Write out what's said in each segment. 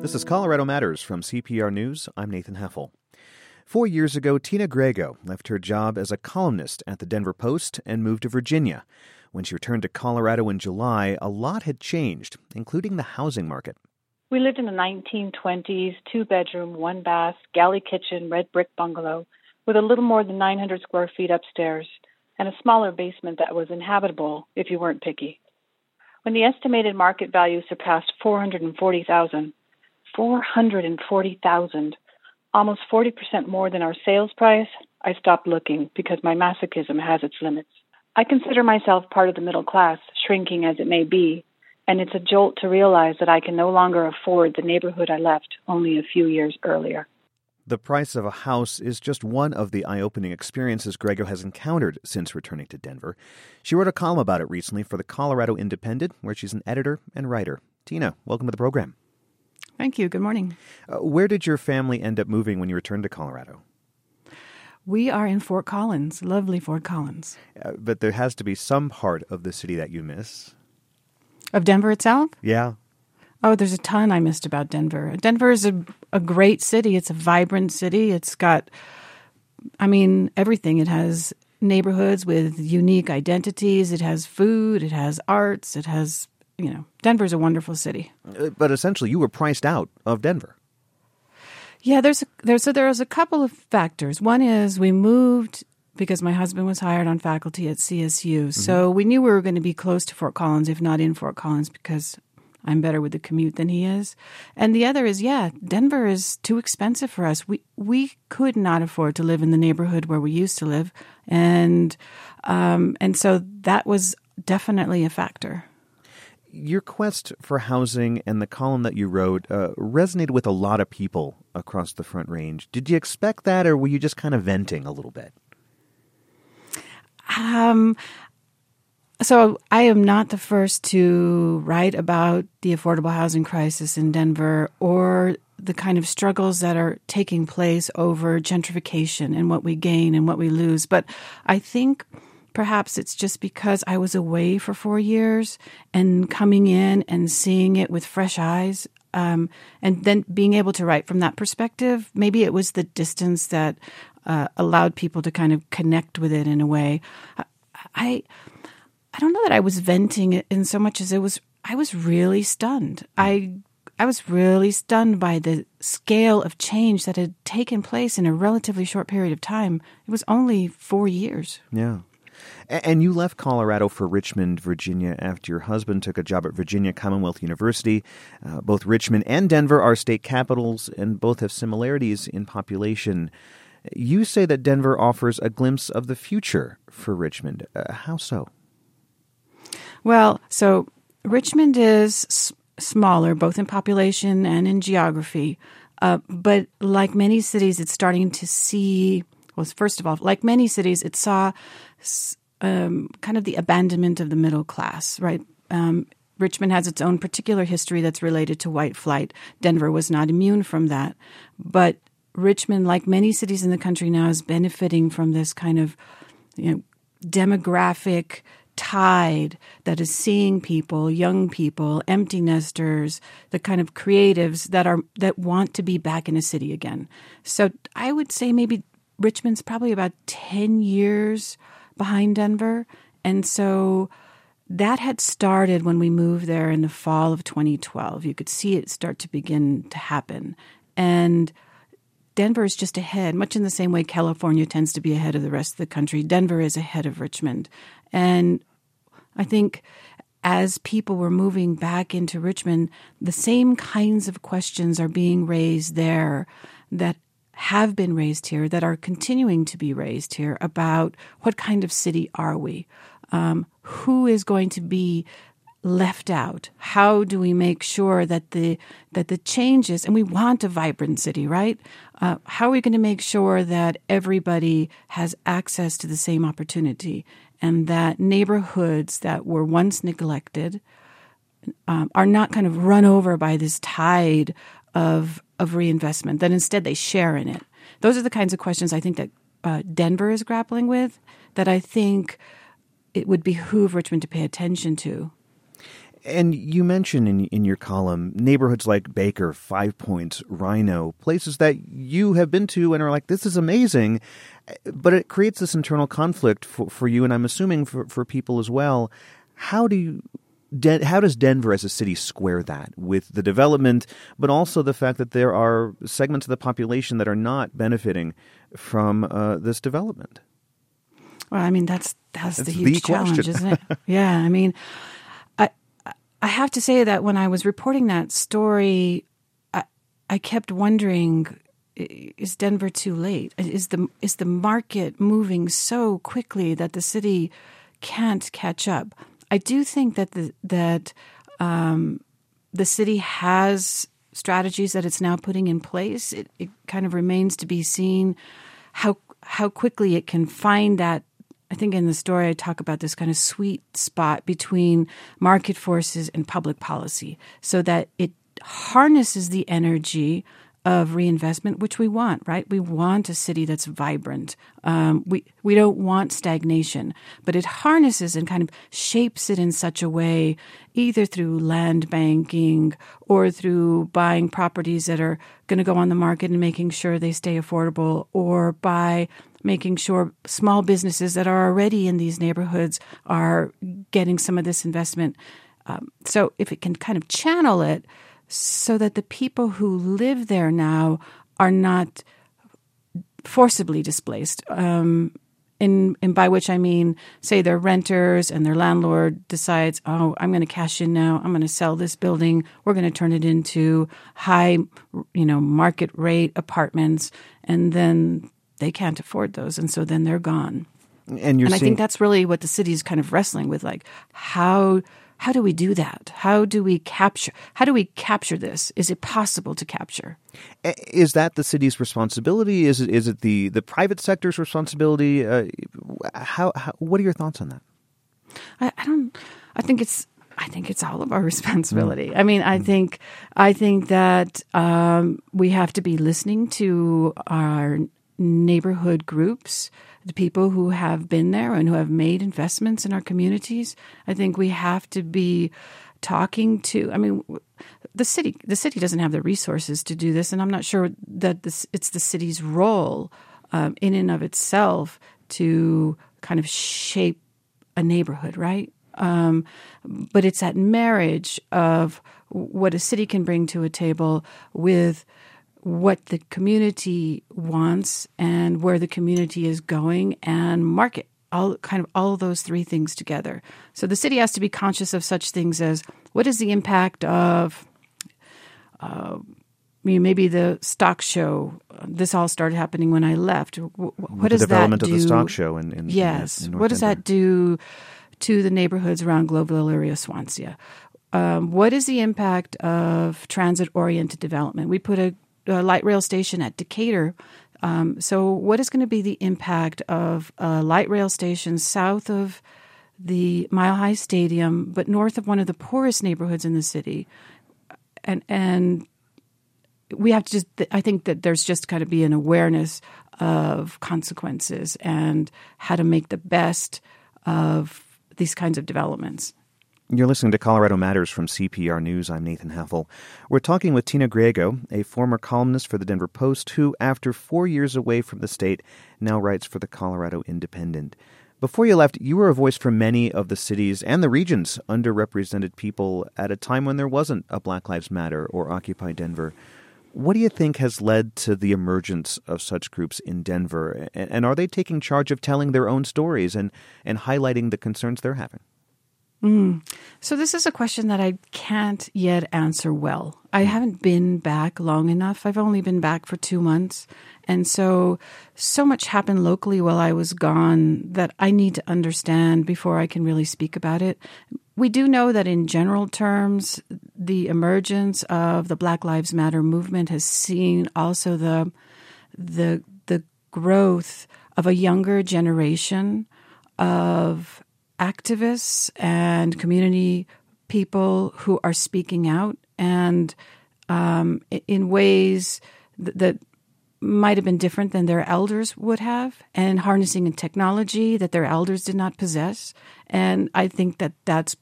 This is Colorado Matters from CPR News. I'm Nathan Heffel. Four years ago, Tina Griego left her job as a columnist at the Denver Post and moved to Virginia. When she returned to Colorado in July, a lot had changed, including the housing market. We lived in the 1920s, two bedroom, one bath, galley kitchen, red brick bungalow with a little more than 900 square feet upstairs and a smaller basement that was inhabitable if you weren't picky. When the estimated market value surpassed 440,000, 440,000, almost 40% more than our sales price, I stopped looking because my masochism has its limits. I consider myself part of the middle class, shrinking as it may be, and it's a jolt to realize that I can no longer afford the neighborhood I left only a few years earlier. The price of a house is just one of the eye opening experiences Griego has encountered since returning to Denver. She wrote a column about it recently for the Colorado Independent, where she's an editor and writer. Tina, welcome to the program. Thank you. Good morning. Uh, where did your family end up moving when you returned to Colorado? We are in Fort Collins, lovely Fort Collins. Uh, but there has to be some part of the city that you miss. Of Denver itself? Yeah. Oh, there's a ton I missed about Denver. Denver is a, a great city. It's a vibrant city. It's got, I mean, everything. It has neighborhoods with unique identities. It has food. It has arts. It has, you know, Denver's a wonderful city. Uh, but essentially, you were priced out of Denver. Yeah, there's a, there's so there's a couple of factors. One is we moved because my husband was hired on faculty at CSU, mm-hmm. so we knew we were going to be close to Fort Collins, if not in Fort Collins, because I'm better with the commute than he is. And the other is, yeah, Denver is too expensive for us. We we could not afford to live in the neighborhood where we used to live, and um, and so that was definitely a factor. Your quest for housing and the column that you wrote uh, resonated with a lot of people across the Front Range. Did you expect that, or were you just kind of venting a little bit? Um, so I am not the first to write about the affordable housing crisis in Denver or the kind of struggles that are taking place over gentrification and what we gain and what we lose. But I think perhaps it's just because I was away for four years and coming in and seeing it with fresh eyes. Um, and then being able to write from that perspective, maybe it was the distance that uh, allowed people to kind of connect with it in a way. I, I don't know that I was venting it in so much as it was I was really stunned. I I was really stunned by the scale of change that had taken place in a relatively short period of time. It was only 4 years. Yeah. And you left Colorado for Richmond, Virginia, after your husband took a job at Virginia Commonwealth University. Uh, both Richmond and Denver are state capitals, and both have similarities in population. You say that Denver offers a glimpse of the future for Richmond. Uh, how so? Well, so Richmond is s- smaller, both in population and in geography. Uh, but like many cities, it's starting to see, well, first of all, like many cities, it saw um, kind of the abandonment of the middle class, right? Um, Richmond has its own particular history that's related to white flight. Denver was not immune from that. But Richmond, like many cities in the country now, is benefiting from this kind of you know, demographic tide that is seeing people, young people, empty nesters, the kind of creatives that are that want to be back in a city again. So I would say maybe Richmond's probably about 10 years behind Denver. And so that had started when we moved there in the fall of 2012. You could see it start to begin to happen. And Denver is just ahead, much in the same way California tends to be ahead of the rest of the country. Denver is ahead of Richmond. And I think as people were moving back into Richmond, the same kinds of questions are being raised there that have been raised here, that are continuing to be raised here about what kind of city are we? Um, who is going to be left out? How do we make sure that the that the changes and we want a vibrant city, right? Uh, how are we going to make sure that everybody has access to the same opportunity and that neighborhoods that were once neglected um, are not kind of run over by this tide of of reinvestment. That instead they share in it. Those are the kinds of questions I think that uh, Denver is grappling with. That I think it would behoove Richmond to pay attention to. And you mentioned in in your column neighborhoods like Baker, Five Points, RiNo, places that you have been to and are like, this is amazing, but it creates this internal conflict for, for you, and I'm assuming for, for people as well. How do you Den- how does Denver as a city square that with the development, but also the fact that there are segments of the population that are not benefiting from uh, this development? Well, I mean that's that's, that's the huge the challenge, isn't it? yeah, I mean, I I have to say that when I was reporting that story, I I kept wondering is Denver too late? Is the is the market moving so quickly that the city can't catch up? I do think that the that um, the city has strategies that it's now putting in place. It, it kind of remains to be seen how how quickly it can find that I think in the story I talk about this kind of sweet spot between market forces and public policy so that it harnesses the energy of reinvestment, which we want, right? We want a city that's vibrant. Um, we we don't want stagnation, but it harnesses and kind of shapes it in such a way, either through land banking or through buying properties that are going to go on the market and making sure they stay affordable, or by making sure small businesses that are already in these neighborhoods are getting some of this investment. Um, so if it can kind of channel it so that the people who live there now are not forcibly displaced. Um, in, in by which I mean, say they're renters and their landlord decides, oh, I'm going to cash in now. I'm going to sell this building. We're going to turn it into high, you know, market rate apartments, and then they can't afford those, and so then they're gone. And, and I think that's really what the city is kind of wrestling with, like how how do we do that? How do we capture? How do we capture this? Is it possible to capture? Is that the city's responsibility? Is it is it the the private sector's responsibility? Uh, how, how, What are your thoughts on that? I, I, don't. I think it's. I think it's all of our responsibility. Mm. I mean, I mm. think I think that um, we have to be listening to our neighborhood groups the people who have been there and who have made investments in our communities. I think we have to be talking to. I mean, the city the city doesn't have the resources to do this, and I'm not sure that this it's the city's role um, in and of itself to kind of shape a neighborhood, right? Um, but it's that marriage of what a city can bring to a table with what the community wants and where the community is going and market all kind of all of those three things together. So the city has to be conscious of such things as what is the impact of uh, maybe the stock show. This all started happening when I left. What With does the development that do? of the stock show in, in yes. In, what does Denver. that do to the neighborhoods around Globeville area, Swansea? Um, what is the impact of transit oriented development? We put a uh, light rail station at Decatur. Um, so, what is going to be the impact of a light rail station south of the Mile High Stadium, but north of one of the poorest neighborhoods in the city? And and we have to just. I think that there's just got to be an awareness of consequences and how to make the best of these kinds of developments. You're listening to Colorado Matters from CPR News. I'm Nathan Heffel. We're talking with Tina Griego, a former columnist for the Denver Post, who, after four years away from the state, now writes for the Colorado Independent. Before you left, you were a voice for many of the cities and the region's underrepresented people at a time when there wasn't a Black Lives Matter or Occupy Denver. What do you think has led to the emergence of such groups in Denver? And are they taking charge of telling their own stories and, and highlighting the concerns they're having? Mm. So, this is a question that I can't yet answer well. I haven't been back long enough. I've only been back for two months. And so, so much happened locally while I was gone that I need to understand before I can really speak about it. We do know that, in general terms, the emergence of the Black Lives Matter movement has seen also the, the, the growth of a younger generation of activists and community people who are speaking out and um, in ways that might have been different than their elders would have, and harnessing a technology that their elders did not possess. And I think that that's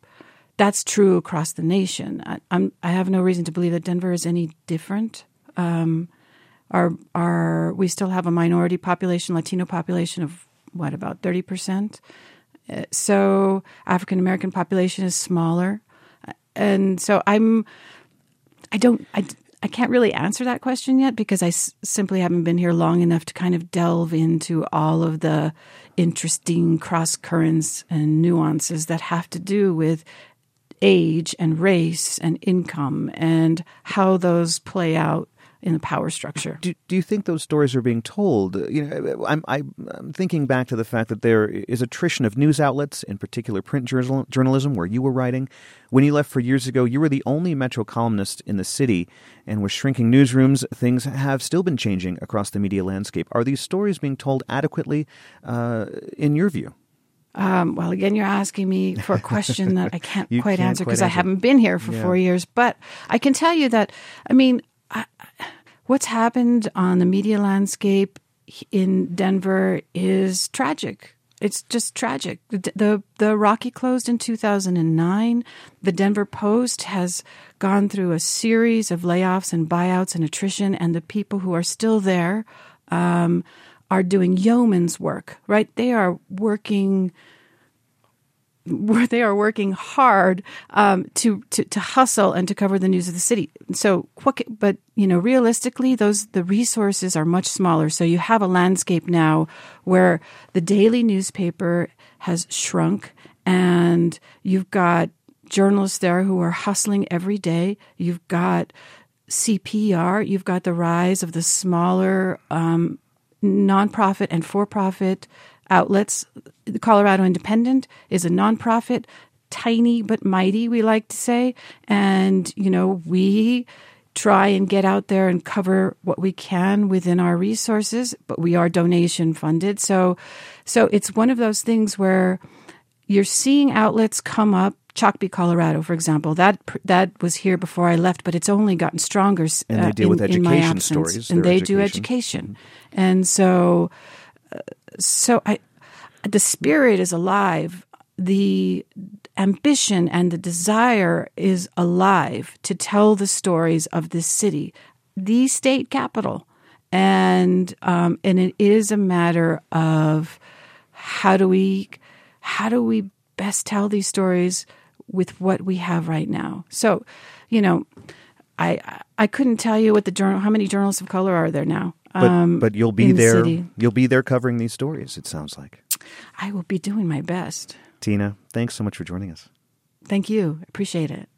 that's true across the nation. I, I'm, I have no reason to believe that Denver is any different. Um, our, we still have a minority population, Latino population of what, about 30%? Uh, so African American population is smaller. And so I'm, I don't, I, I can't really answer that question yet because I s- simply haven't been here long enough to kind of delve into all of the interesting cross currents and nuances that have to do with age and race and income and how those play out in the power structure. Do, do you think those stories are being told? You know, I'm, I'm thinking back to the fact that there is attrition of news outlets, in particular print journal, journalism, where you were writing. When you left four years ago, you were the only Metro columnist in the city, and with shrinking newsrooms, things have still been changing across the media landscape. Are these stories being told adequately, uh, in your view? Um, well, again, you're asking me for a question that I can't quite can't answer because I haven't been here for Yeah. four years. But I can tell you that, I mean, What's happened on the media landscape in Denver is tragic. It's just tragic. The, the the Rocky closed in 2009. The Denver Post has gone through a series of layoffs and buyouts and attrition, and the people who are still there um, are doing yeoman's work. Right? They are working where they are working hard um, to, to to hustle and to cover the news of the city. So, but you know, realistically, those the resources are much smaller. So you have a landscape now where the daily newspaper has shrunk, and you've got journalists there who are hustling every day. You've got CPR. You've got the rise of the smaller um, nonprofit and for-profit outlets. The Colorado Independent is a nonprofit, tiny but mighty, we like to say. And, you know, we try and get out there and cover what we can within our resources, but we are donation funded. So so it's one of those things where you're seeing outlets come up Chalkbeat, Colorado, for example, that that was here before I left, but it's only gotten stronger. And they uh, deal with in- my education stories, and they do education. education, and so so I the spirit is alive. The ambition and the desire is alive to tell the stories of this city, the state capital, and um, and it is a matter of how do we how do we best tell these stories with what we have right now. So, you know, I I couldn't tell you what the journal how many journalists of color are there now. But, but you'll be Um, in the there. You'll be there covering these stories. It sounds like. I will be doing my best. Tina, thanks so much for joining us. Thank you. Appreciate it.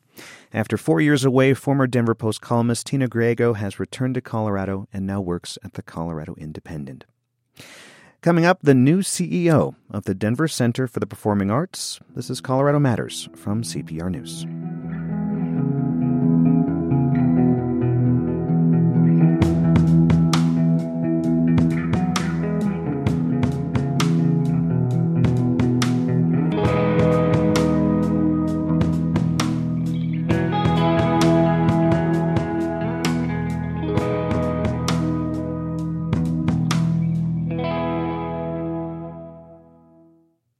After four years away, former Denver Post columnist Tina Griego has returned to Colorado and now works at the Colorado Independent. Coming up, the new CEO of the Denver Center for the Performing Arts. This is Colorado Matters from CPR News.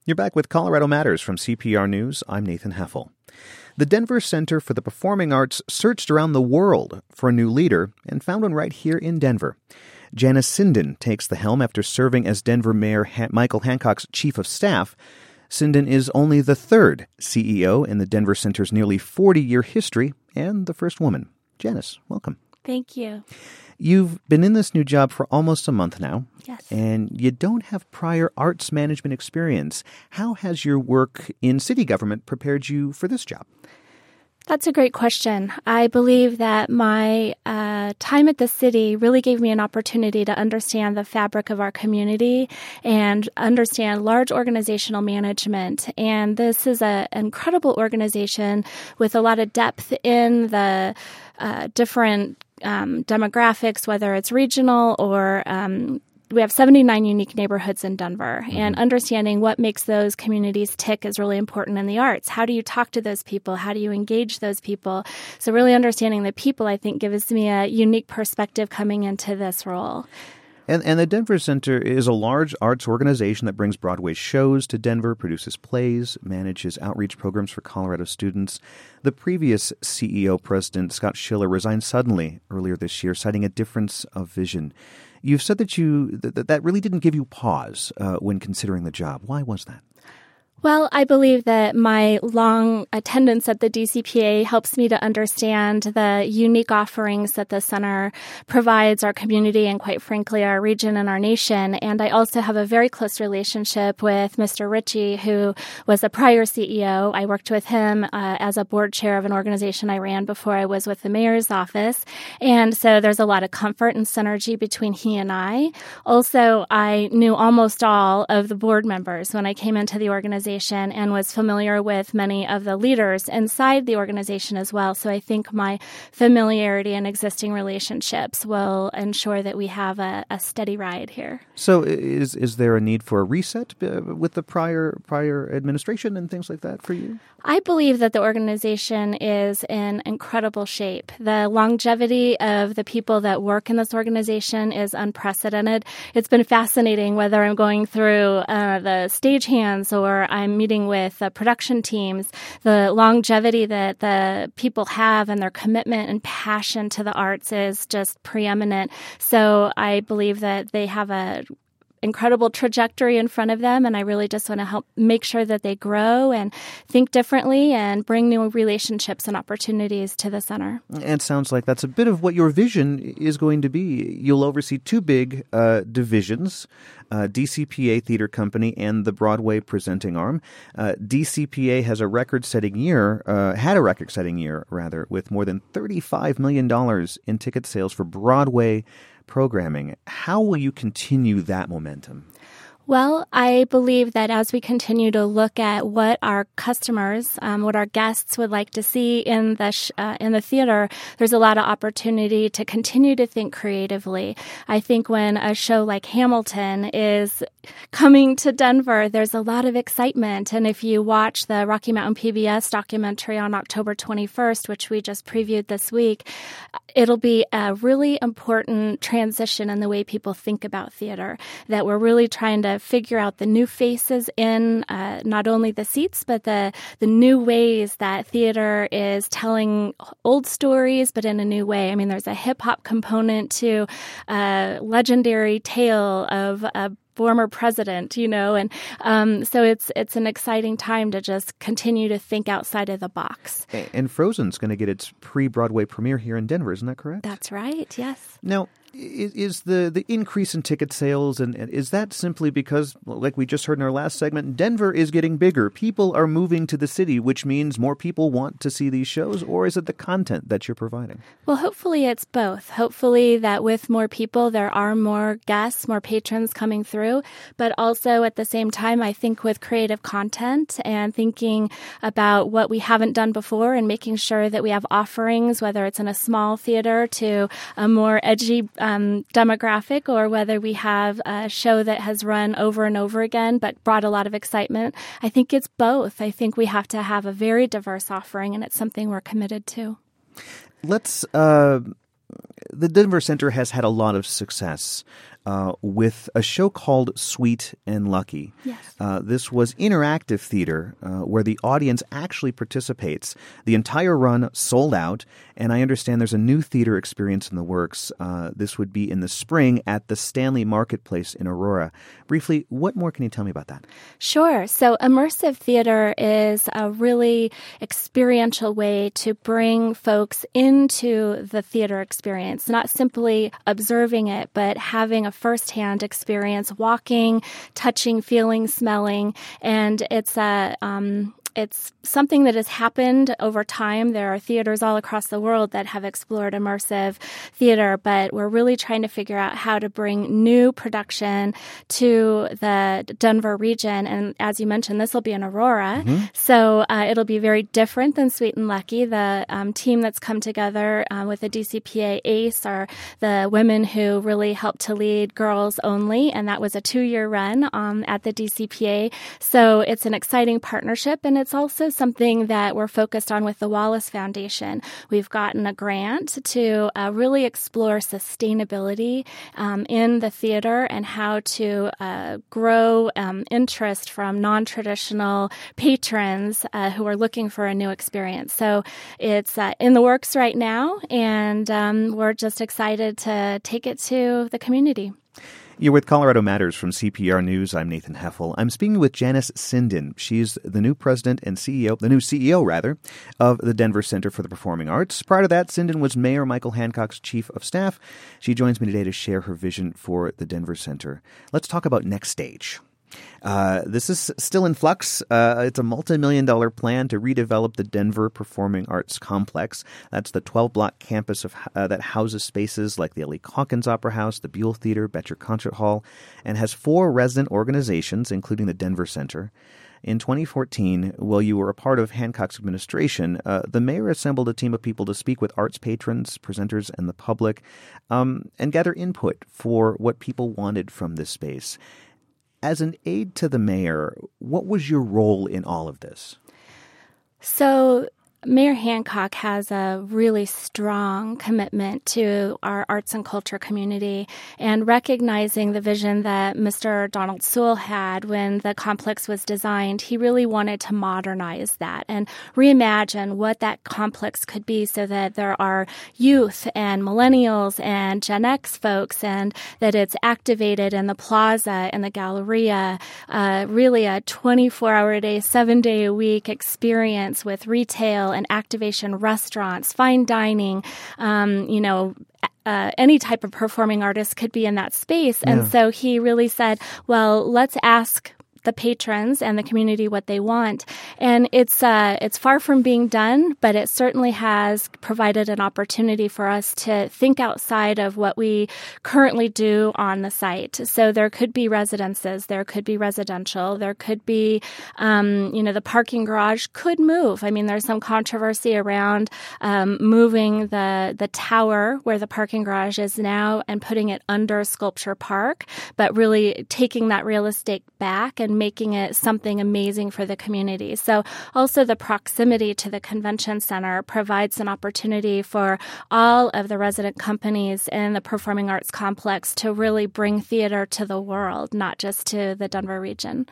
You're back with Colorado Matters from CPR News. I'm Nathan Heffel. The Denver Center for the Performing Arts searched around the world for a new leader and found one right here in Denver. Janice Sinden takes the helm after serving as Denver Mayor ha- Michael Hancock's chief of staff. Sinden is only the third CEO in the Denver Center's nearly 40 year history and the first woman. Janice, welcome. Thank you. You've been in this new job for almost a month now. Yes. And you don't have prior arts management experience. How has your work in city government prepared you for this job? That's a great question. I believe that my uh, time at the city really gave me an opportunity to understand the fabric of our community and understand large organizational management. And this is a, an incredible organization with a lot of depth in the uh, different um, demographics, whether it's regional or um, we have 79 unique neighborhoods in Denver, and understanding what makes those communities tick is really important in the arts. How do you talk to those people? How do you engage those people? So, really understanding the people, I think, gives me a unique perspective coming into this role. And, and the Denver Center is a large arts organization that brings Broadway shows to Denver, produces plays, manages outreach programs for Colorado students. The previous CEO, President Scott Shiller, resigned suddenly earlier this year, citing a difference of vision. You've said that you that, that really didn't give you pause uh, when considering the job. Why was that? Well, I believe that my long attendance at the DCPA helps me to understand the unique offerings that the center provides our community and, quite frankly, our region and our nation. And I also have a very close relationship with Mr. Ritchie, who was the prior CEO. I worked with him uh, as a board chair of an organization I ran before I was with the mayor's office. And so there's a lot of comfort and synergy between he and I. Also, I knew almost all of the board members when I came into the organization organization and was familiar with many of the leaders inside the organization as well. So I think my familiarity and existing relationships will ensure that we have a, a steady ride here. So is is there a need for a reset uh, with the prior prior administration and things like that for you? I believe that the organization is in incredible shape. The longevity of the people that work in this organization is unprecedented. It's been fascinating whether I'm going through uh, the stagehands or I'm meeting with uh, production teams, the longevity that the people have and their commitment and passion to the arts is just preeminent. So I believe that they have a incredible trajectory in front of them. And I really just want to help make sure that they grow and think differently and bring new relationships and opportunities to the center. And it sounds like that's a bit of what your vision is going to be. You'll oversee two big uh, divisions. Uh, DCPA Theater Company and the Broadway presenting arm. Uh, DCPA has a record-setting year, uh, had a record-setting year rather, with more than thirty-five million dollars in ticket sales for Broadway programming. How will you continue that momentum? Well, I believe that as we continue to look at what our customers, um, what our guests would like to see in the sh- uh, in the theater, there's a lot of opportunity to continue to think creatively. I think when a show like Hamilton is coming to Denver, there's a lot of excitement. And if you watch the Rocky Mountain PBS documentary on October 21st, which we just previewed this week, it'll be a really important transition in the way people think about theater. That we're really trying to figure out the new faces in uh, not only the seats, but the, the new ways that theater is telling old stories, but in a new way. I mean, there's a hip hop component to a legendary tale of a former president, you know, and um, so it's it's an exciting time to just continue to think outside of the box. And Frozen's going to get its pre-Broadway premiere here in Denver, isn't that correct? That's right. Yes. Now, is the the increase in ticket sales and, and, is that simply because like we just heard in our last segment denver is getting bigger people are moving to the city which means more people want to see these shows or is it the content that you're providing well hopefully it's both hopefully that with more people there are more guests more patrons coming through but also at the same time i think with creative content and thinking about what we haven't done before and making sure that we have offerings whether it's in a small theater to a more edgy um, demographic or whether we have a show that has run over and over again but brought a lot of excitement. I think it's both. I think we have to have a very diverse offering, and it's something we're committed to. Let's. Uh, the Denver Center has had a lot of success uh, with a show called Sweet and Lucky. Yes. Uh, this was interactive theater uh, where the audience actually participates. The entire run sold out, and I understand there's a new theater experience in the works. Uh, this would be in the spring at the Stanley Marketplace in Aurora. Briefly, what more can you tell me about that? Sure. So, immersive theater is a really experiential way to bring folks into the theater experience, not simply observing it, but having a firsthand experience walking, touching, feeling, smelling. And it's a, um, it's something that has happened over time. There are theaters all across the world that have explored immersive theater, but we're really trying to figure out how to bring new production to the Denver region. And as you mentioned, this will be in Aurora. Mm-hmm. So uh, it'll be very different than Sweet and Lucky. The um, team that's come together uh, with the DCPA ACE are the women who really helped to lead Girls Only. And that was a two year run um, at the DCPA. So it's an exciting partnership and it's also something that we're focused on with the Wallace Foundation. We've gotten a grant to uh, really explore sustainability um, in the theater and how to uh, grow um, interest from non traditional patrons uh, who are looking for a new experience. So it's uh, in the works right now, and um, we're just excited to take it to the community. You're with Colorado Matters from CPR News. I'm Nathan Heffel. I'm speaking with Janice Sinden. She's the new president and CEO, the new CEO rather, of the Denver Center for the Performing Arts. Prior to that, Sinden was Mayor Michael Hancock's chief of staff. She joins me today to share her vision for the Denver Center. Let's talk about next stage. Uh, this is still in flux. Uh, it's a multi-million dollar plan to redevelop the Denver Performing Arts Complex. That's the 12-block campus of, uh, that houses spaces like the Ellie Caulkins Opera House, the Buell Theater, Boettcher Concert Hall, and has four resident organizations, including the Denver Center. In 2014, while you were a part of Hancock's administration, uh, the mayor assembled a team of people to speak with arts patrons, presenters, and the public, um, and gather input for what people wanted from this space. As an aide to the mayor, what was your role in all of this? So, Mayor Hancock has a really strong commitment to our arts and culture community and recognizing the vision that Mr. Donald Seawell had when the complex was designed. He really wanted to modernize that and reimagine what that complex could be so that there are youth and millennials and Gen X folks and that it's activated in the plaza and the Galleria, uh, really a 24 hour a day, seven day a week experience with retail and activation restaurants, fine dining, um, you know, uh, any type of performing artist could be in that space. And so he really said, well, let's ask the patrons and the community what they want. And it's uh, it's far from being done, but it certainly has provided an opportunity for us to think outside of what we currently do on the site. So there could be residences, there could be residential, there could be, um, you know, the parking garage could move. I mean, there's some controversy around um, moving the the tower where the parking garage is now and putting it under Sculpture Park, but really taking that real estate back and and making it something amazing for the community. So also the proximity to the convention center provides an opportunity for all of the resident companies in the performing arts complex to really bring theater to the world, not just to the Denver region.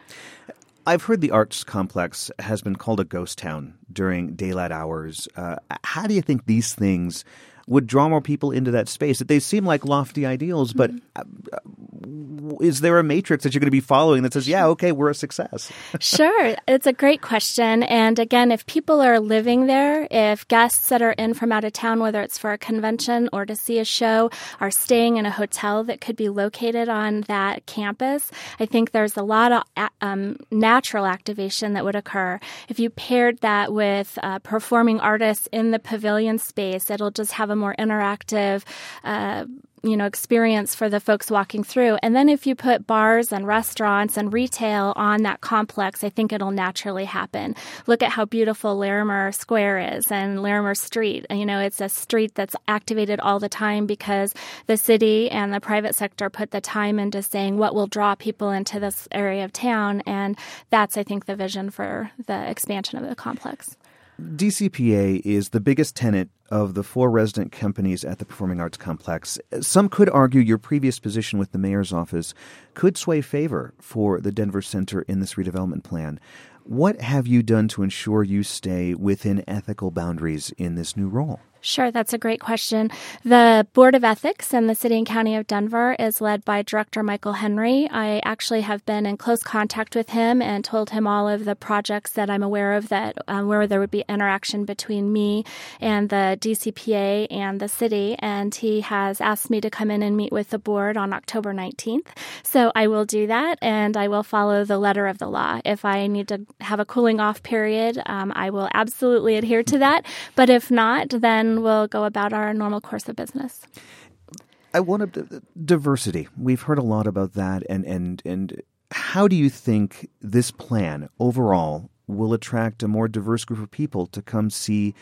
I've heard the arts complex has been called a ghost town during daylight hours. Uh, how do you think these things would draw more people into that space? That they seem like lofty ideals, but mm-hmm. is there a matrix that you're going to be following that says, "Yeah, okay, we're a success"? sure, it's a great question. And again, if people are living there, if guests that are in from out of town, whether it's for a convention or to see a show, are staying in a hotel that could be located on that campus, I think there's a lot of um, natural activation that would occur. If you paired that with uh, performing artists in the pavilion space, it'll just have a more interactive uh, you know experience for the folks walking through. And then if you put bars and restaurants and retail on that complex i think it'll naturally happen. Look at how beautiful larimer square is and larimer street. You know it's a street that's activated all the time because the city and the private sector put the time into saying what will draw people into this area of town. And that's i think the vision for the expansion of the complex DCPA is the biggest tenant of the four resident companies at the Performing Arts Complex. Some could argue your previous position with the mayor's office could sway favor for the Denver Center in this redevelopment plan. What have you done to ensure you stay within ethical boundaries in this new role? Sure, that's a great question. The Board of Ethics in the City and County of Denver is led by Director Michael Henry. I actually have been in close contact with him and told him all of the projects that I'm aware of that um, where there would be interaction between me and the DCPA and the city. And he has asked me to come in and meet with the board on October 19th. So I will do that and I will follow the letter of the law. If I need to have a cooling off period, um, I will absolutely adhere to that. But if not, then then we'll go about our normal course of business. I want to, diversity. We've heard a lot about that, and and and how do you think this plan overall will attract a more diverse group of people to come see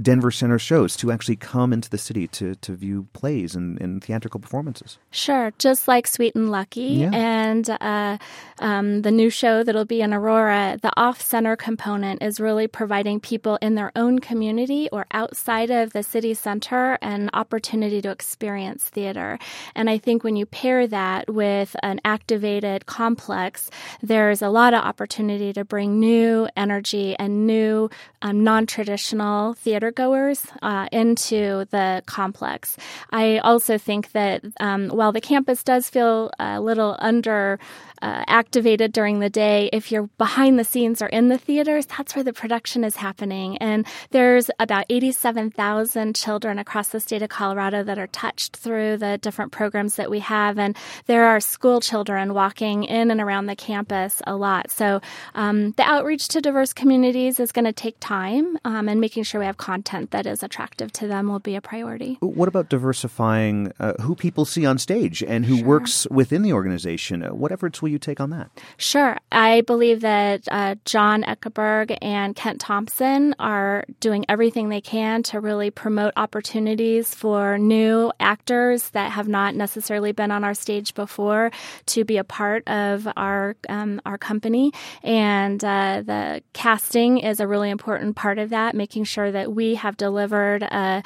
Denver Center shows, to actually come into the city to, to view plays and, and theatrical performances. Sure, just like Sweet and Lucky Yeah. and uh, um, the new show that'll be in Aurora, the off center component is really providing people in their own community or outside of the city center an opportunity to experience theater. And I think when you pair that with an activated complex, there's a lot of opportunity to bring new energy and new um, non traditional theater goers uh, into the complex. I also think that um, while the campus does feel a little under uh, activated during the day, if you're behind the scenes or in the theaters, that's where the production is happening. And there's about 87,000 children across the state of Colorado that are touched through the different programs that we have. And there are school children walking in and around the campus a lot. So um, the outreach to diverse communities is going to take time, um, and making sure we have content that is attractive to them will be a priority. What about diversifying uh, who people see on stage and who works within the organization? Uh, what efforts will you take on that? Sure. I believe that uh, John Ekeberg and Kent Thompson are doing everything they can to really promote opportunities for new actors that have not necessarily been on our stage before to be a part of our um, our company. And uh, the casting is a really important part of that, making sure that we have delivered a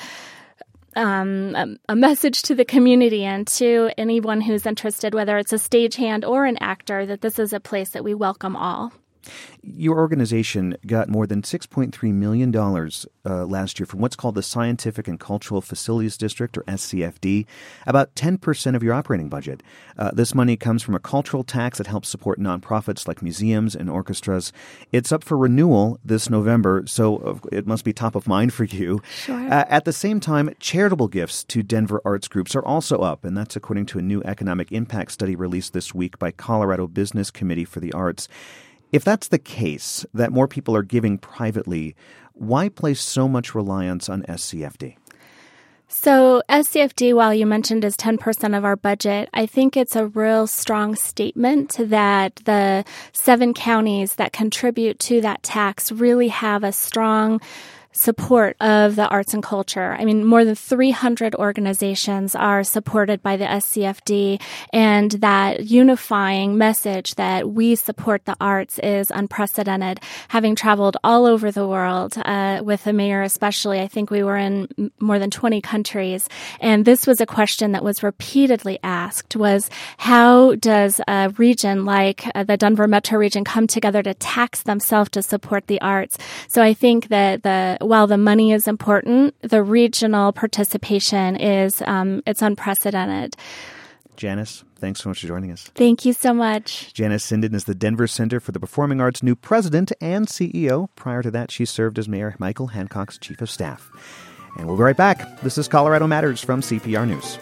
um, a, a message to the community and to anyone who's interested, whether it's a stagehand or an actor, that this is a place that we welcome all. Your organization got more than $6.3 million uh, last year from what's called the Scientific and Cultural Facilities District, or SCFD, about 10% of your operating budget. Uh, this money comes from a cultural tax that helps support nonprofits like museums and orchestras. It's up for renewal this November, so uh, it must be top of mind for you. Sure. Uh, at the same time, charitable gifts to Denver arts groups are also up, and that's according to a new economic impact study released this week by Colorado Business Committee for the Arts. If that's the case, that more people are giving privately, why place so much reliance on SCFD? So, SCFD, while you mentioned is 10% of our budget, I think it's a real strong statement that the seven counties that contribute to that tax really have a strong support of the arts and culture. I mean, more than 300 organizations are supported by the SCFD, and that unifying message that we support the arts is unprecedented. Having traveled all over the world uh, with the mayor, especially, I think we were in more than 20 countries, and this was a question that was repeatedly asked: was how does a region like uh, the Denver metro region come together to tax themselves to support the arts? So I think that the while the money is important, the regional participation is um, it's unprecedented. Janice, thanks so much for joining us. Thank you so much. Janice Sinden is the Denver Center for the Performing Arts new president and CEO. Prior to that, she served as Mayor Michael Hancock's chief of staff. And we'll be right back. This is Colorado Matters from CPR News.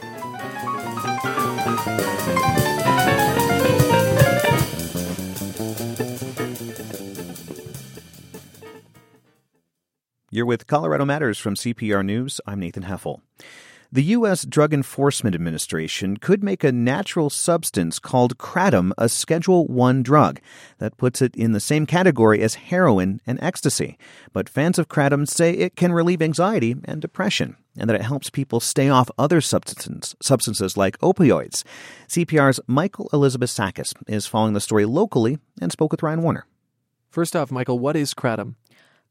You're with Colorado Matters from CPR News. I'm Nathan Heffel. The U.S. Drug Enforcement Administration could make a natural substance called kratom a Schedule 1 drug. That puts it in the same category as heroin and ecstasy. But fans of kratom say it can relieve anxiety and depression, and that it helps people stay off other substances, substances like opioids. CPR's Michael Elizabeth Sakas is following the story locally and spoke with Ryan Warner. First off, Michael, what is kratom?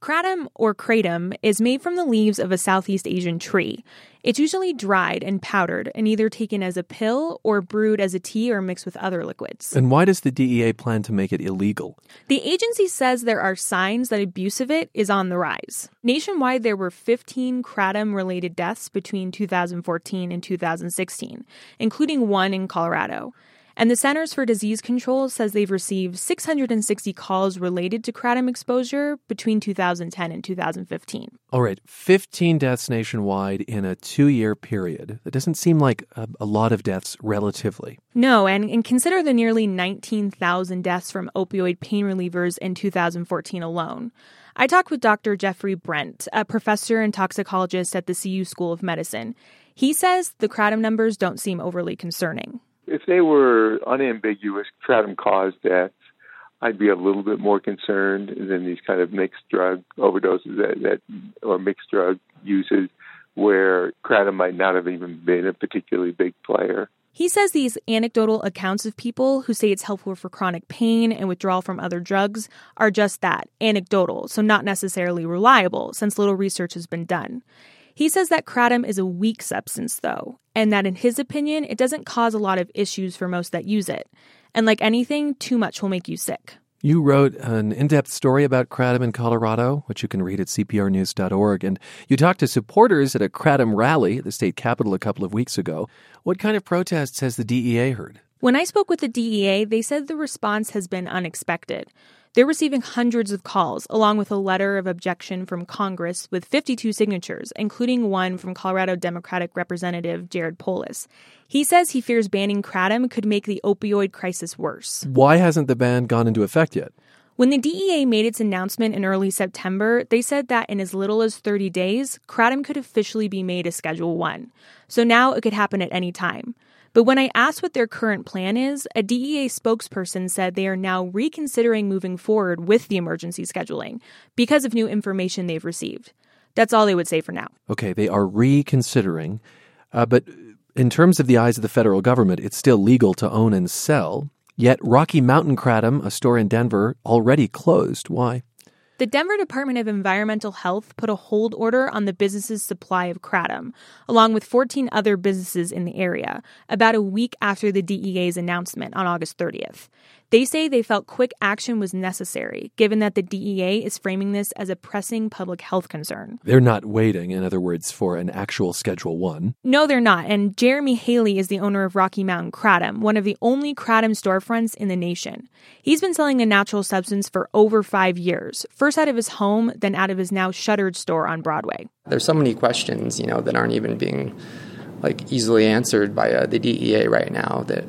Kratom or kratom is made from the leaves of a Southeast Asian tree. It's usually dried and powdered and either taken as a pill or brewed as a tea or mixed with other liquids. And why does the DEA plan to make it illegal? The agency says there are signs that abuse of it is on the rise. Nationwide, there were 15 kratom related deaths between 2014 and 2016, including one in Colorado. And the Centers for Disease Control says they've received 660 calls related to kratom exposure between 2010 and 2015. All right, 15 deaths nationwide in a two year period. That doesn't seem like a, a lot of deaths relatively. No, and, and consider the nearly 19,000 deaths from opioid pain relievers in 2014 alone. I talked with Dr. Jeffrey Brent, a professor and toxicologist at the CU School of Medicine. He says the kratom numbers don't seem overly concerning. If they were unambiguous kratom caused deaths, I'd be a little bit more concerned than these kind of mixed drug overdoses that, that or mixed drug uses where kratom might not have even been a particularly big player. He says these anecdotal accounts of people who say it's helpful for chronic pain and withdrawal from other drugs are just that anecdotal, so not necessarily reliable, since little research has been done. He says that kratom is a weak substance, though, and that in his opinion, it doesn't cause a lot of issues for most that use it. And like anything, too much will make you sick. You wrote an in depth story about Kratom in Colorado, which you can read at cprnews.org. And you talked to supporters at a Kratom rally at the state capitol a couple of weeks ago. What kind of protests has the DEA heard? When I spoke with the DEA, they said the response has been unexpected. They're receiving hundreds of calls, along with a letter of objection from Congress with 52 signatures, including one from Colorado Democratic Representative Jared Polis. He says he fears banning kratom could make the opioid crisis worse. Why hasn't the ban gone into effect yet? When the DEA made its announcement in early September, they said that in as little as 30 days, kratom could officially be made a Schedule 1. So now it could happen at any time. But when I asked what their current plan is, a DEA spokesperson said they are now reconsidering moving forward with the emergency scheduling because of new information they've received. That's all they would say for now. Okay, they are reconsidering. Uh, but in terms of the eyes of the federal government, it's still legal to own and sell. Yet Rocky Mountain Kratom, a store in Denver, already closed. Why? The Denver Department of Environmental Health put a hold order on the business's supply of kratom, along with 14 other businesses in the area, about a week after the DEA's announcement on August 30th. They say they felt quick action was necessary, given that the DEA is framing this as a pressing public health concern. They're not waiting, in other words, for an actual Schedule 1. No, they're not. And Jeremy Haley is the owner of Rocky Mountain Kratom, one of the only kratom storefronts in the nation. He's been selling a natural substance for over five years, first out of his home, then out of his now shuttered store on Broadway. There's so many questions, you know, that aren't even being like easily answered by uh, the DEA right now that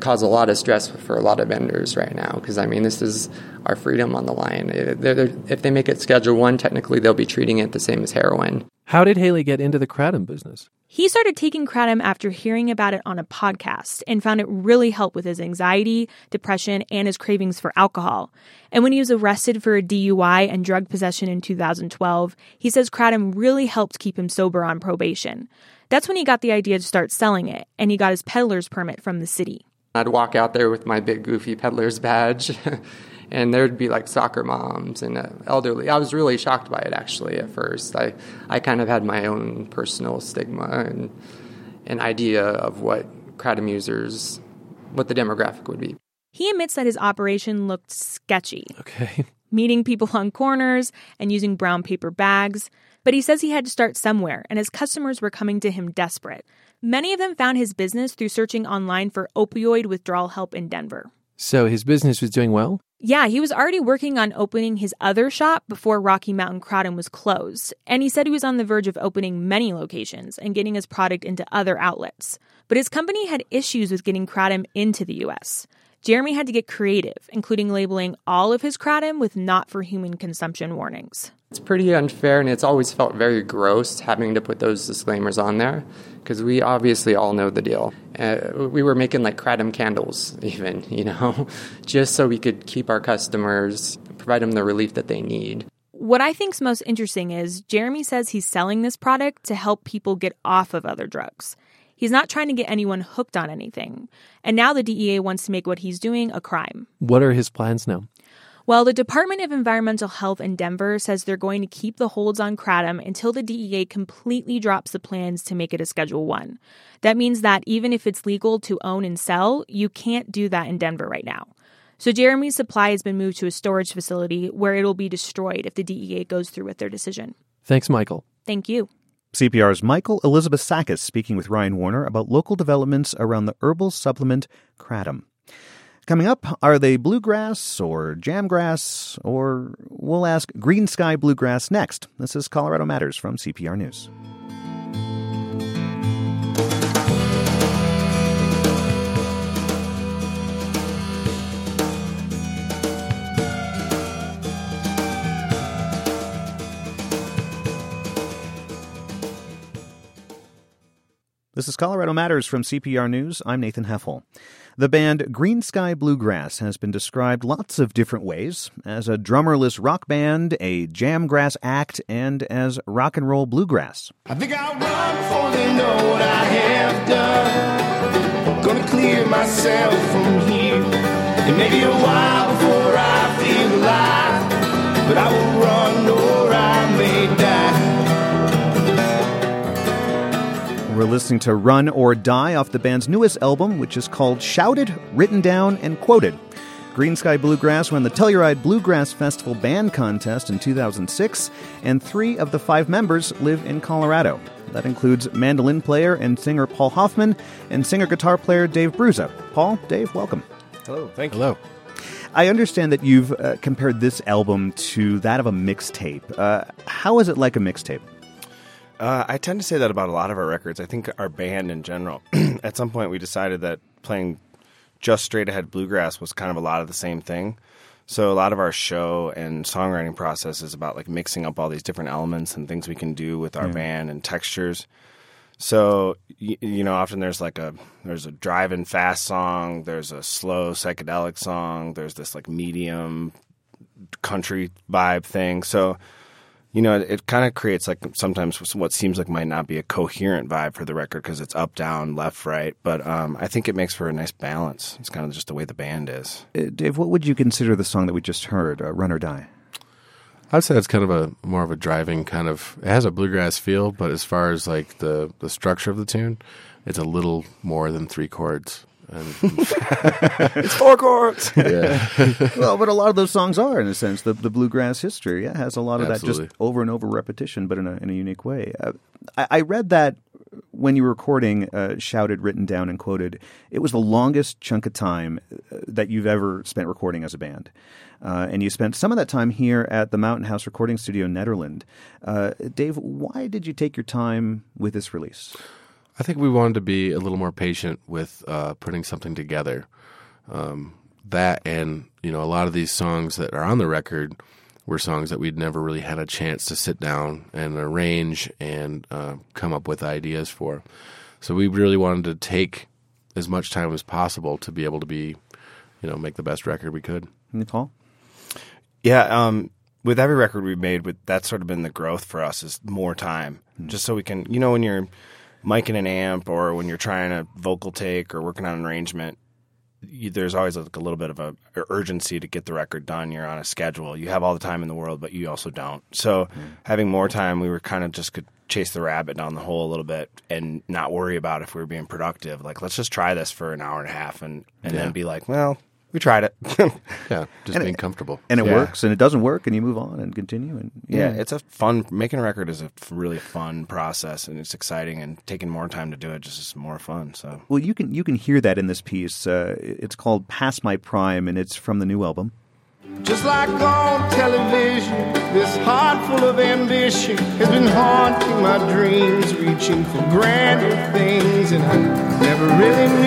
cause a lot of stress for a lot of vendors right now because I mean this is our freedom on the line. They're, they're, if they make it Schedule One, technically they'll be treating it the same as heroin. How did Haley get into the kratom business? He started taking kratom after hearing about it on a podcast and found it really helped with his anxiety, depression, and his cravings for alcohol. And when he was arrested for a DUI and drug possession in 2012, he says kratom really helped keep him sober on probation. That's when he got the idea to start selling it, and he got his peddler's permit from the city. I'd walk out there with my big goofy peddler's badge, and there'd be like soccer moms and uh, elderly. I was really shocked by it actually at first. I, I kind of had my own personal stigma and an idea of what kratom users, what the demographic would be. He admits that his operation looked sketchy. Okay. Meeting people on corners and using brown paper bags. But he says he had to start somewhere, and his customers were coming to him desperate. Many of them found his business through searching online for opioid withdrawal help in Denver. So his business was doing well? Yeah, he was already working on opening his other shop before Rocky Mountain Kratom was closed, and he said he was on the verge of opening many locations and getting his product into other outlets. But his company had issues with getting kratom into the US. Jeremy had to get creative, including labeling all of his kratom with not for human consumption warnings. It's pretty unfair, and it's always felt very gross having to put those disclaimers on there because we obviously all know the deal. Uh, we were making like kratom candles, even, you know, just so we could keep our customers, provide them the relief that they need. What I think's most interesting is Jeremy says he's selling this product to help people get off of other drugs. He's not trying to get anyone hooked on anything. And now the DEA wants to make what he's doing a crime. What are his plans now? Well, the Department of Environmental Health in Denver says they're going to keep the holds on kratom until the DEA completely drops the plans to make it a Schedule 1. That means that even if it's legal to own and sell, you can't do that in Denver right now. So Jeremy's supply has been moved to a storage facility where it'll be destroyed if the DEA goes through with their decision. Thanks, Michael. Thank you. CPR's Michael Elizabeth Sakas speaking with Ryan Warner about local developments around the herbal supplement kratom. Coming up, are they bluegrass or jamgrass? Or we'll ask Greensky Bluegrass next. This is Colorado Matters from CPR News. This is Colorado Matters from CPR News. I'm Nathan Heffel. The band Greensky Bluegrass has been described lots of different ways as a drummerless rock band, a jamgrass act, and as rock and roll bluegrass. I think I'll run they know what I have done. Gonna clear myself from here. It may be a while before I feel alive, but I will run or I may die. We're listening to Run or Die off the band's newest album, which is called Shouted, Written Down, and Quoted. Greensky Bluegrass won the Telluride Bluegrass Festival Band Contest in 2006, and three of the five members live in Colorado. That includes mandolin player and singer Paul Hoffman and singer guitar player Dave Bruzza. Paul, Dave, welcome. Hello, thank you. Hello. I understand that you've uh, compared this album to that of a mixtape. Uh, how is it like a mixtape? Uh, I tend to say that about a lot of our records. I think our band in general. At some point, we decided that playing just straight ahead bluegrass was kind of a lot of the same thing. So a lot of our show and songwriting process is about like mixing up all these different elements and things we can do with our Yeah. band and textures. So y- you know, often there's like a there's a drive-in fast song, there's a slow psychedelic song, there's this like medium country vibe thing. So you know, it, kind of creates like sometimes what seems like might not be a coherent vibe for the record because it's up, down, left, right. But um, I think it makes for a nice balance. It's kind of just the way the band is. Uh, Dave, what would you consider the song that we just heard, uh, Run or Die? I'd say it's kind of a more of a driving kind of. It has a bluegrass feel, but as far as like the the structure of the tune, it's a little more than three chords. And It's four chords. yeah, well, but a lot of those songs are, in a sense, the, the bluegrass history. Yeah, has a lot of that just over and over repetition, but in a, in a unique way. Uh, I, I read that when you were recording, uh, shouted, written down, and quoted, it was the longest chunk of time uh, that you've ever spent recording as a band. Uh, and you spent some of that time here at the Mountain House Recording Studio in Nederland. Uh, Dave, why did you take your time with this release? I think we wanted to be a little more patient with uh, putting something together. Um, that and you know a lot of these songs that are on the record were songs that we'd never really had a chance to sit down and arrange and uh, come up with ideas for. So we really wanted to take as much time as possible to be able to be, you know, make the best record we could. Nicole, Yeah, um, with every record we've made, with that's sort of been the growth for us is more time, just so we can, you know, when you're miking an amp or when you're trying a vocal take or working on an arrangement, you, there's always like a little bit of a, urgency to get the record done. You're on a schedule. You have all the time in the world, but you also don't. So having more time, we were kind of just could chase the rabbit down the hole a little bit and not worry about if we were being productive. Like let's just try this for an hour and a half and and Yeah. then be like, well, we tried it. Yeah, just And being it- comfortable. And it Yeah. works, and it doesn't work, and you move on and continue. And Yeah, it's a fun making a record is a really fun process and it's exciting and taking more time to do it just is more fun. So Well, you can you can hear that in this piece. Uh, it's called "Past My Prime," and it's from the new album. Just like on television, this heart full of ambition has been haunting my dreams, reaching for grander things, and I never really knew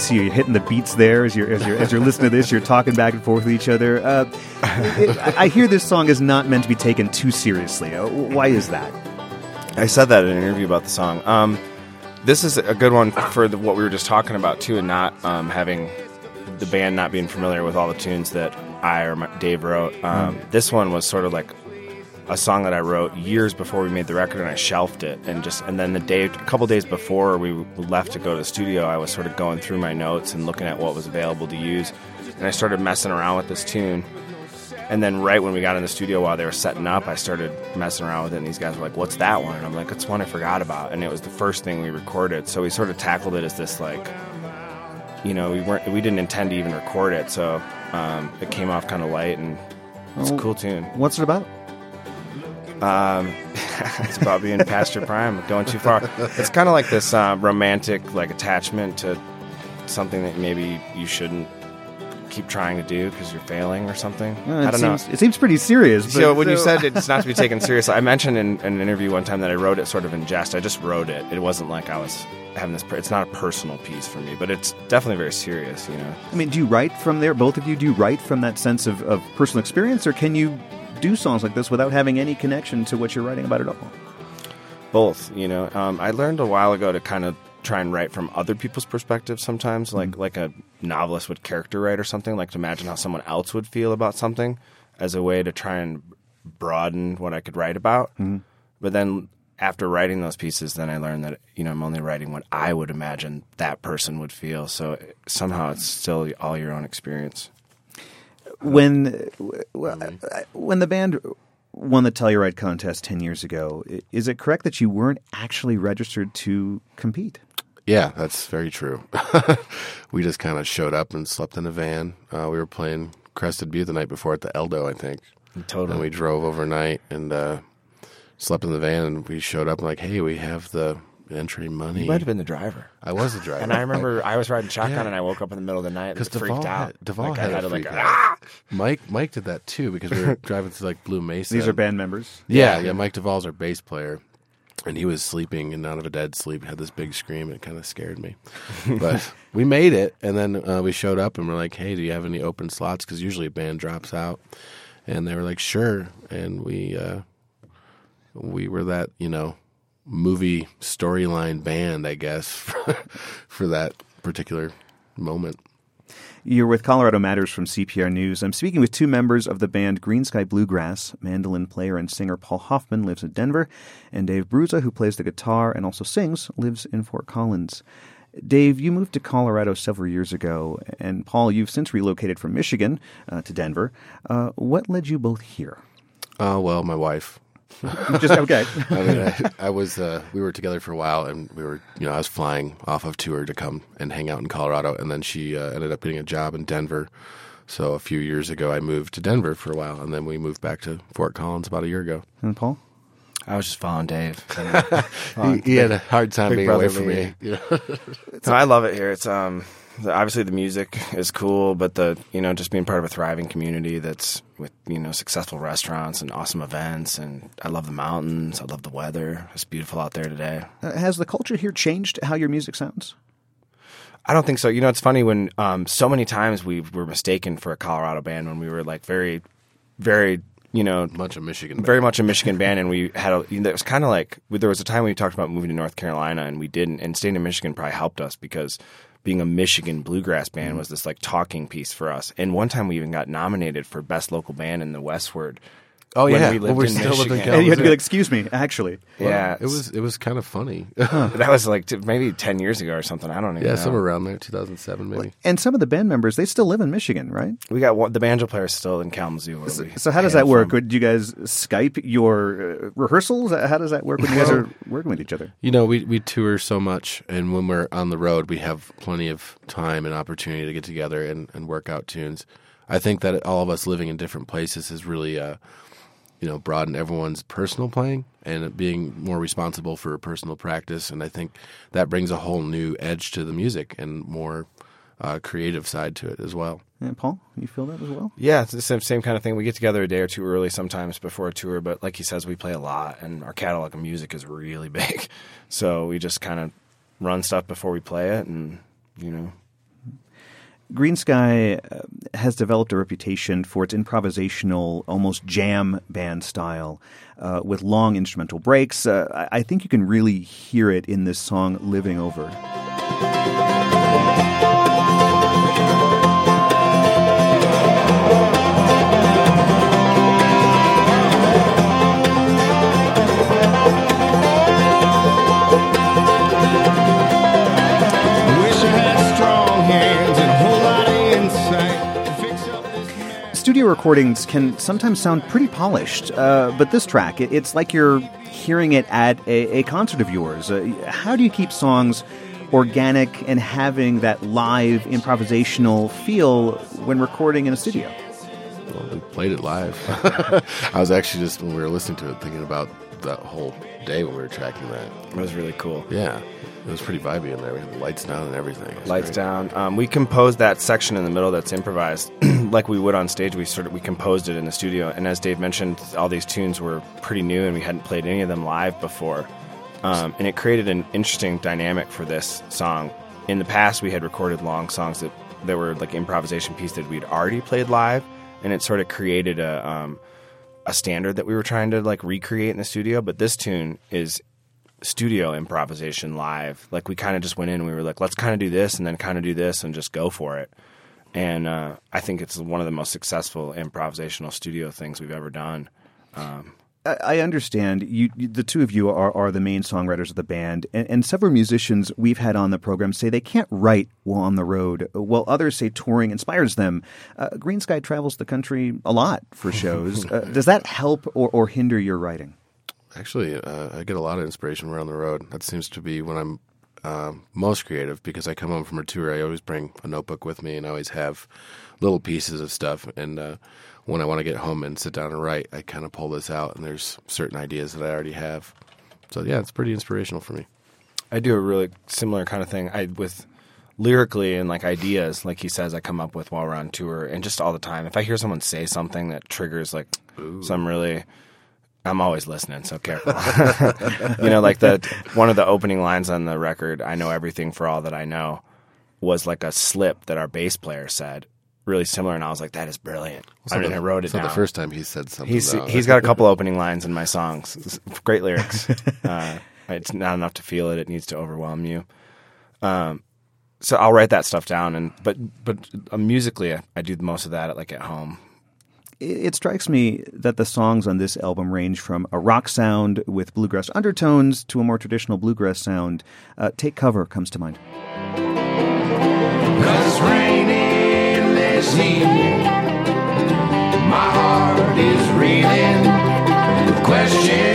see you hitting the beats there as you're as you're as you're listening to this. You're talking back and forth with each other. Uh, it, I I hear this song is not meant to be taken too seriously. Uh, why is that? I said that in an interview about the song. Um, this is a good one for the, what we were just talking about too, and not um, having the band not being familiar with all the tunes that I or my, Dave wrote. Um, This one was sort of like a song that I wrote years before we made the record, and I shelved it. And just and then the day, a couple days before we left to go to the studio, I was sort of going through my notes and looking at what was available to use, and I started messing around with this tune. And then right when we got in the studio while they were setting up, I started messing around with it, and these guys were like, "What's that one?" And I'm like, "It's one I forgot about," and it was the first thing we recorded. So we sort of tackled it as this like, you know, we weren't we didn't intend to even record it, so um, it came off kind of light, and it's a cool tune. What's it about? Um, it's about being past your prime, going too far. It's kind of like this uh, romantic like attachment to something that maybe you shouldn't keep trying to do because you're failing or something. Uh, I don't seems, know. It seems pretty serious. But So when you said it's not to be taken seriously, I mentioned in, in an interview one time that I wrote it sort of in jest. I just wrote it. It wasn't like I was having this. It's not a personal piece for me, but it's definitely very serious. You know. I mean, do you write from there? Both of you, do you write from that sense of, of personal experience, or can you do songs like this without having any connection to what you're writing about at all? both you know. Um, i learned a while ago to kind of try and write from other people's perspectives sometimes like like a novelist would character write or something like to imagine how someone else would feel about something as a way to try and broaden what i could write about. But then after writing those pieces then i learned that you know i'm only writing what i would imagine that person would feel. So somehow it's still all your own experience When uh, when the band won the Telluride contest ten years ago, is it correct that you weren't actually registered to compete? Yeah, that's very true. we just kind of showed up and slept in a van. Uh, we were playing Crested Butte the night before at the Eldo, I think. Totally. And we drove overnight and uh, slept in the van, and we showed up and like, hey, we have the entry money. you might have been the driver I was the driver. and i remember i was riding shotgun Yeah. and i woke up in the middle of the night because and freaked Devol out had, Devol like, had, I a to like freak ah! out. Mike Mike did that too because we were driving through like Blue Mesa. These are band members. Yeah, yeah. Mike Devol's our bass player, and he was sleeping and out of a dead sleep. Had this big scream, and it kind of scared me. but we made it, and then uh, we showed up, and we're like, "Hey, do you have any open slots?" Because usually a band drops out, and they were like, "Sure," and we uh, we were that you know movie storyline band, I guess, for, for that particular moment. You're with Colorado Matters from CPR News. I'm speaking with two members of the band Greensky Bluegrass. Mandolin player and singer Paul Hoffman lives in Denver, and Dave Bruzza, who plays the guitar and also sings, lives in Fort Collins. Dave, you moved to Colorado several years ago, and Paul, you've since relocated from Michigan uh, to Denver. Uh, what led you both here? Oh well, my wife. Just okay. I mean, I, I was. Uh, we were together for a while, and we were. You know, I was flying off of tour to come and hang out in Colorado, and then she uh, ended up getting a job in Denver. So a few years ago, I moved to Denver for a while, and then we moved back to Fort Collins about a year ago. and Paul? I was just following Dave. He, he had a hard time being away from me. me. You know? No, I love it here. It's um, the, obviously the music is cool, but the you know just being part of a thriving community that's with you know successful restaurants and awesome events, and I love the mountains. I love the weather. It's beautiful out there today. Uh, has the culture here changed how your music sounds? I don't think so. You know, it's funny when um, so many times we were mistaken for a Colorado band when we were like very, very you know much a Michigan. band. very much a Michigan band, and we had a. It was kind of like there was a time we talked about moving to North Carolina, and we didn't. And staying in Michigan probably helped us because being a Michigan bluegrass band mm-hmm. was this like talking piece for us. And one time we even got nominated for best local band in the Westword. Oh when yeah, we lived Well, we in still lived in Michigan. And you had to be like, excuse me, actually. yeah, it was it was kind of funny. that was like t- maybe ten years ago or something. I don't even yeah, know. somewhere around there, 2007 maybe. And some of the band members, they still live in Michigan, right? We got one, the banjo player still in Kalamazoo. where we So how does that work? from. Would you guys Skype your uh, rehearsals? How does that work when you guys are working with each other? You know, we we tour so much, and when we're on the road, we have plenty of time and opportunity to get together and, and work out tunes. I think that all of us living in different places has really, uh, you know, broaden everyone's personal playing and being more responsible for personal practice. And I think that brings a whole new edge to the music and more uh, creative side to it as well. And Paul, you feel that as well? Yeah, it's the same, same kind of thing. We get together a day or two early sometimes before a tour, but like he says, we play a lot, and our catalog of music is really big. So we just kind of run stuff before we play it, and you know, Greensky uh, has developed a reputation for its improvisational, almost jam band style, uh, with long instrumental breaks. Uh, I I think you can really hear it in this song, "Living Over." Studio recordings can sometimes sound pretty polished, uh, but this track, it, it's like you're hearing it at a, a concert of yours. Uh, how do you keep songs organic and having that live improvisational feel when recording in a studio? Well, we played it live. I was actually just when we were listening to it thinking about that whole day when we were tracking that. It was really cool. Yeah, it was pretty vibey in there. We had the lights down and everything. Lights great. down. Um, we composed that section in the middle that's improvised, like we would on stage. We sort of we composed it in the studio, and as Dave mentioned, all these tunes were pretty new, and we hadn't played any of them live before. Um, and it created an interesting dynamic for this song. In the past, we had recorded long songs that that were like improvisation pieces that we'd already played live, and it sort of created a um, a standard that we were trying to like recreate in the studio. But this tune is studio improvisation live. Like we kind of just went in and we were like, let's kind of do this and then kind of do this and just go for it. And uh, I think it's one of the most successful improvisational studio things we've ever done. Um, I I understand you, you. The two of you are, are the main songwriters of the band, and, and several musicians we've had on the program say they can't write while on the road, while others say touring inspires them. Uh, Greensky travels the country a lot for shows. uh, does that help or, or hinder your writing? Actually, uh, I get a lot of inspiration when we're on the road. That seems to be when I'm uh, most creative because I come home from a tour. I always bring a notebook with me and I always have little pieces of stuff. And uh, when I want to get home and sit down and write, I kind of pull this out and there's certain ideas that I already have. So yeah, it's pretty inspirational for me. I do a really similar kind of thing. I with lyrically and like ideas, like he says, I come up with while we're on tour, and just all the time. If I hear someone say something that triggers like some really, I'm always listening. So careful. you know, like the one of the opening lines on the record, "I know everything for all that I know," was like a slip that our bass player said. Really similar, and I was like, "That is brilliant." It's I mean, the- I wrote it not the first time he said something. He's though. he's got a couple opening lines in my songs. It's Great lyrics. Uh, it's not enough to feel it; it needs to overwhelm you. Um, so I'll write that stuff down, and but but uh, musically, I, I do most of that at, like at home. It strikes me that the songs on this album range from a rock sound with bluegrass undertones to a more traditional bluegrass sound. Uh, Take Cover comes to mind. Cause raining this evening. My heart is reeling with questions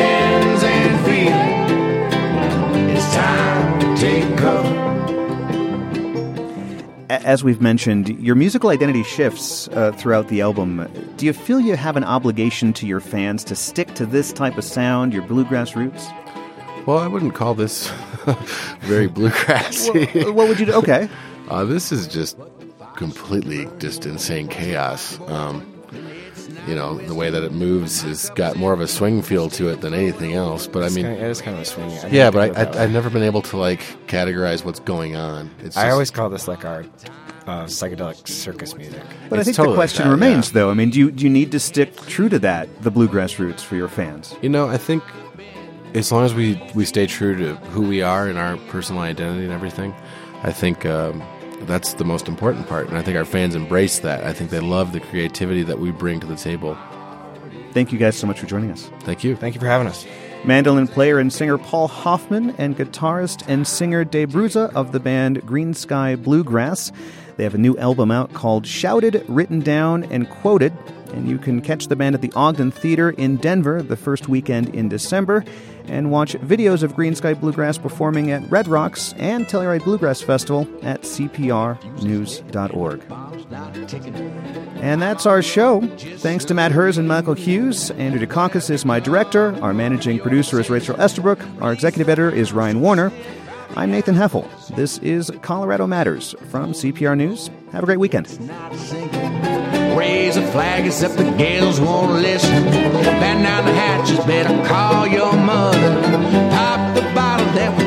As we've mentioned, your musical identity shifts uh, throughout the album. Do you feel you have an obligation to your fans to stick to this type of sound, your bluegrass roots? Well, I wouldn't call this very bluegrassy. what would you do? Okay. Uh, this is just completely just insane chaos. Um, you know, the way that it moves has got more of a swing feel to it than anything else. But I mean, kinda- it is kind of a swing. Yeah, but think of it I, that I, way. I've never been able to like categorize what's going on. It's I just- always call this like our uh, psychedelic circus music. But I think totally the question that, remains, yeah. though. I mean, do you, do you need to stick true to that, the bluegrass roots, for your fans? You know, I think as long as we, we stay true to who we are and our personal identity and everything, I think um, that's the most important part. And I think our fans embrace that. I think they love the creativity that we bring to the table. Thank you guys so much for joining us. Thank you. Thank you for having us. Mandolin player and singer Paul Hoffman and guitarist and singer Dave Bruzza of the band Greensky Bluegrass. They have a new album out called Shouted, Written Down, and Quoted. And you can catch the band at the Ogden Theater in Denver the first weekend in December and watch videos of Greensky Bluegrass performing at Red Rocks and Telluride Bluegrass Festival at cprnews.org. And that's our show. Thanks to Matt Hers and Michael Hughes. Andrew Dukakis is my director. Our managing producer is Rachel Estabrook. Our executive editor is Ryan Warner. I'm Nathan Heffel. This is Colorado Matters from CPR News. Have a great weekend raise a flag except the gales won't listen. Bend down the hatches, better call your mother. Pop the bottle that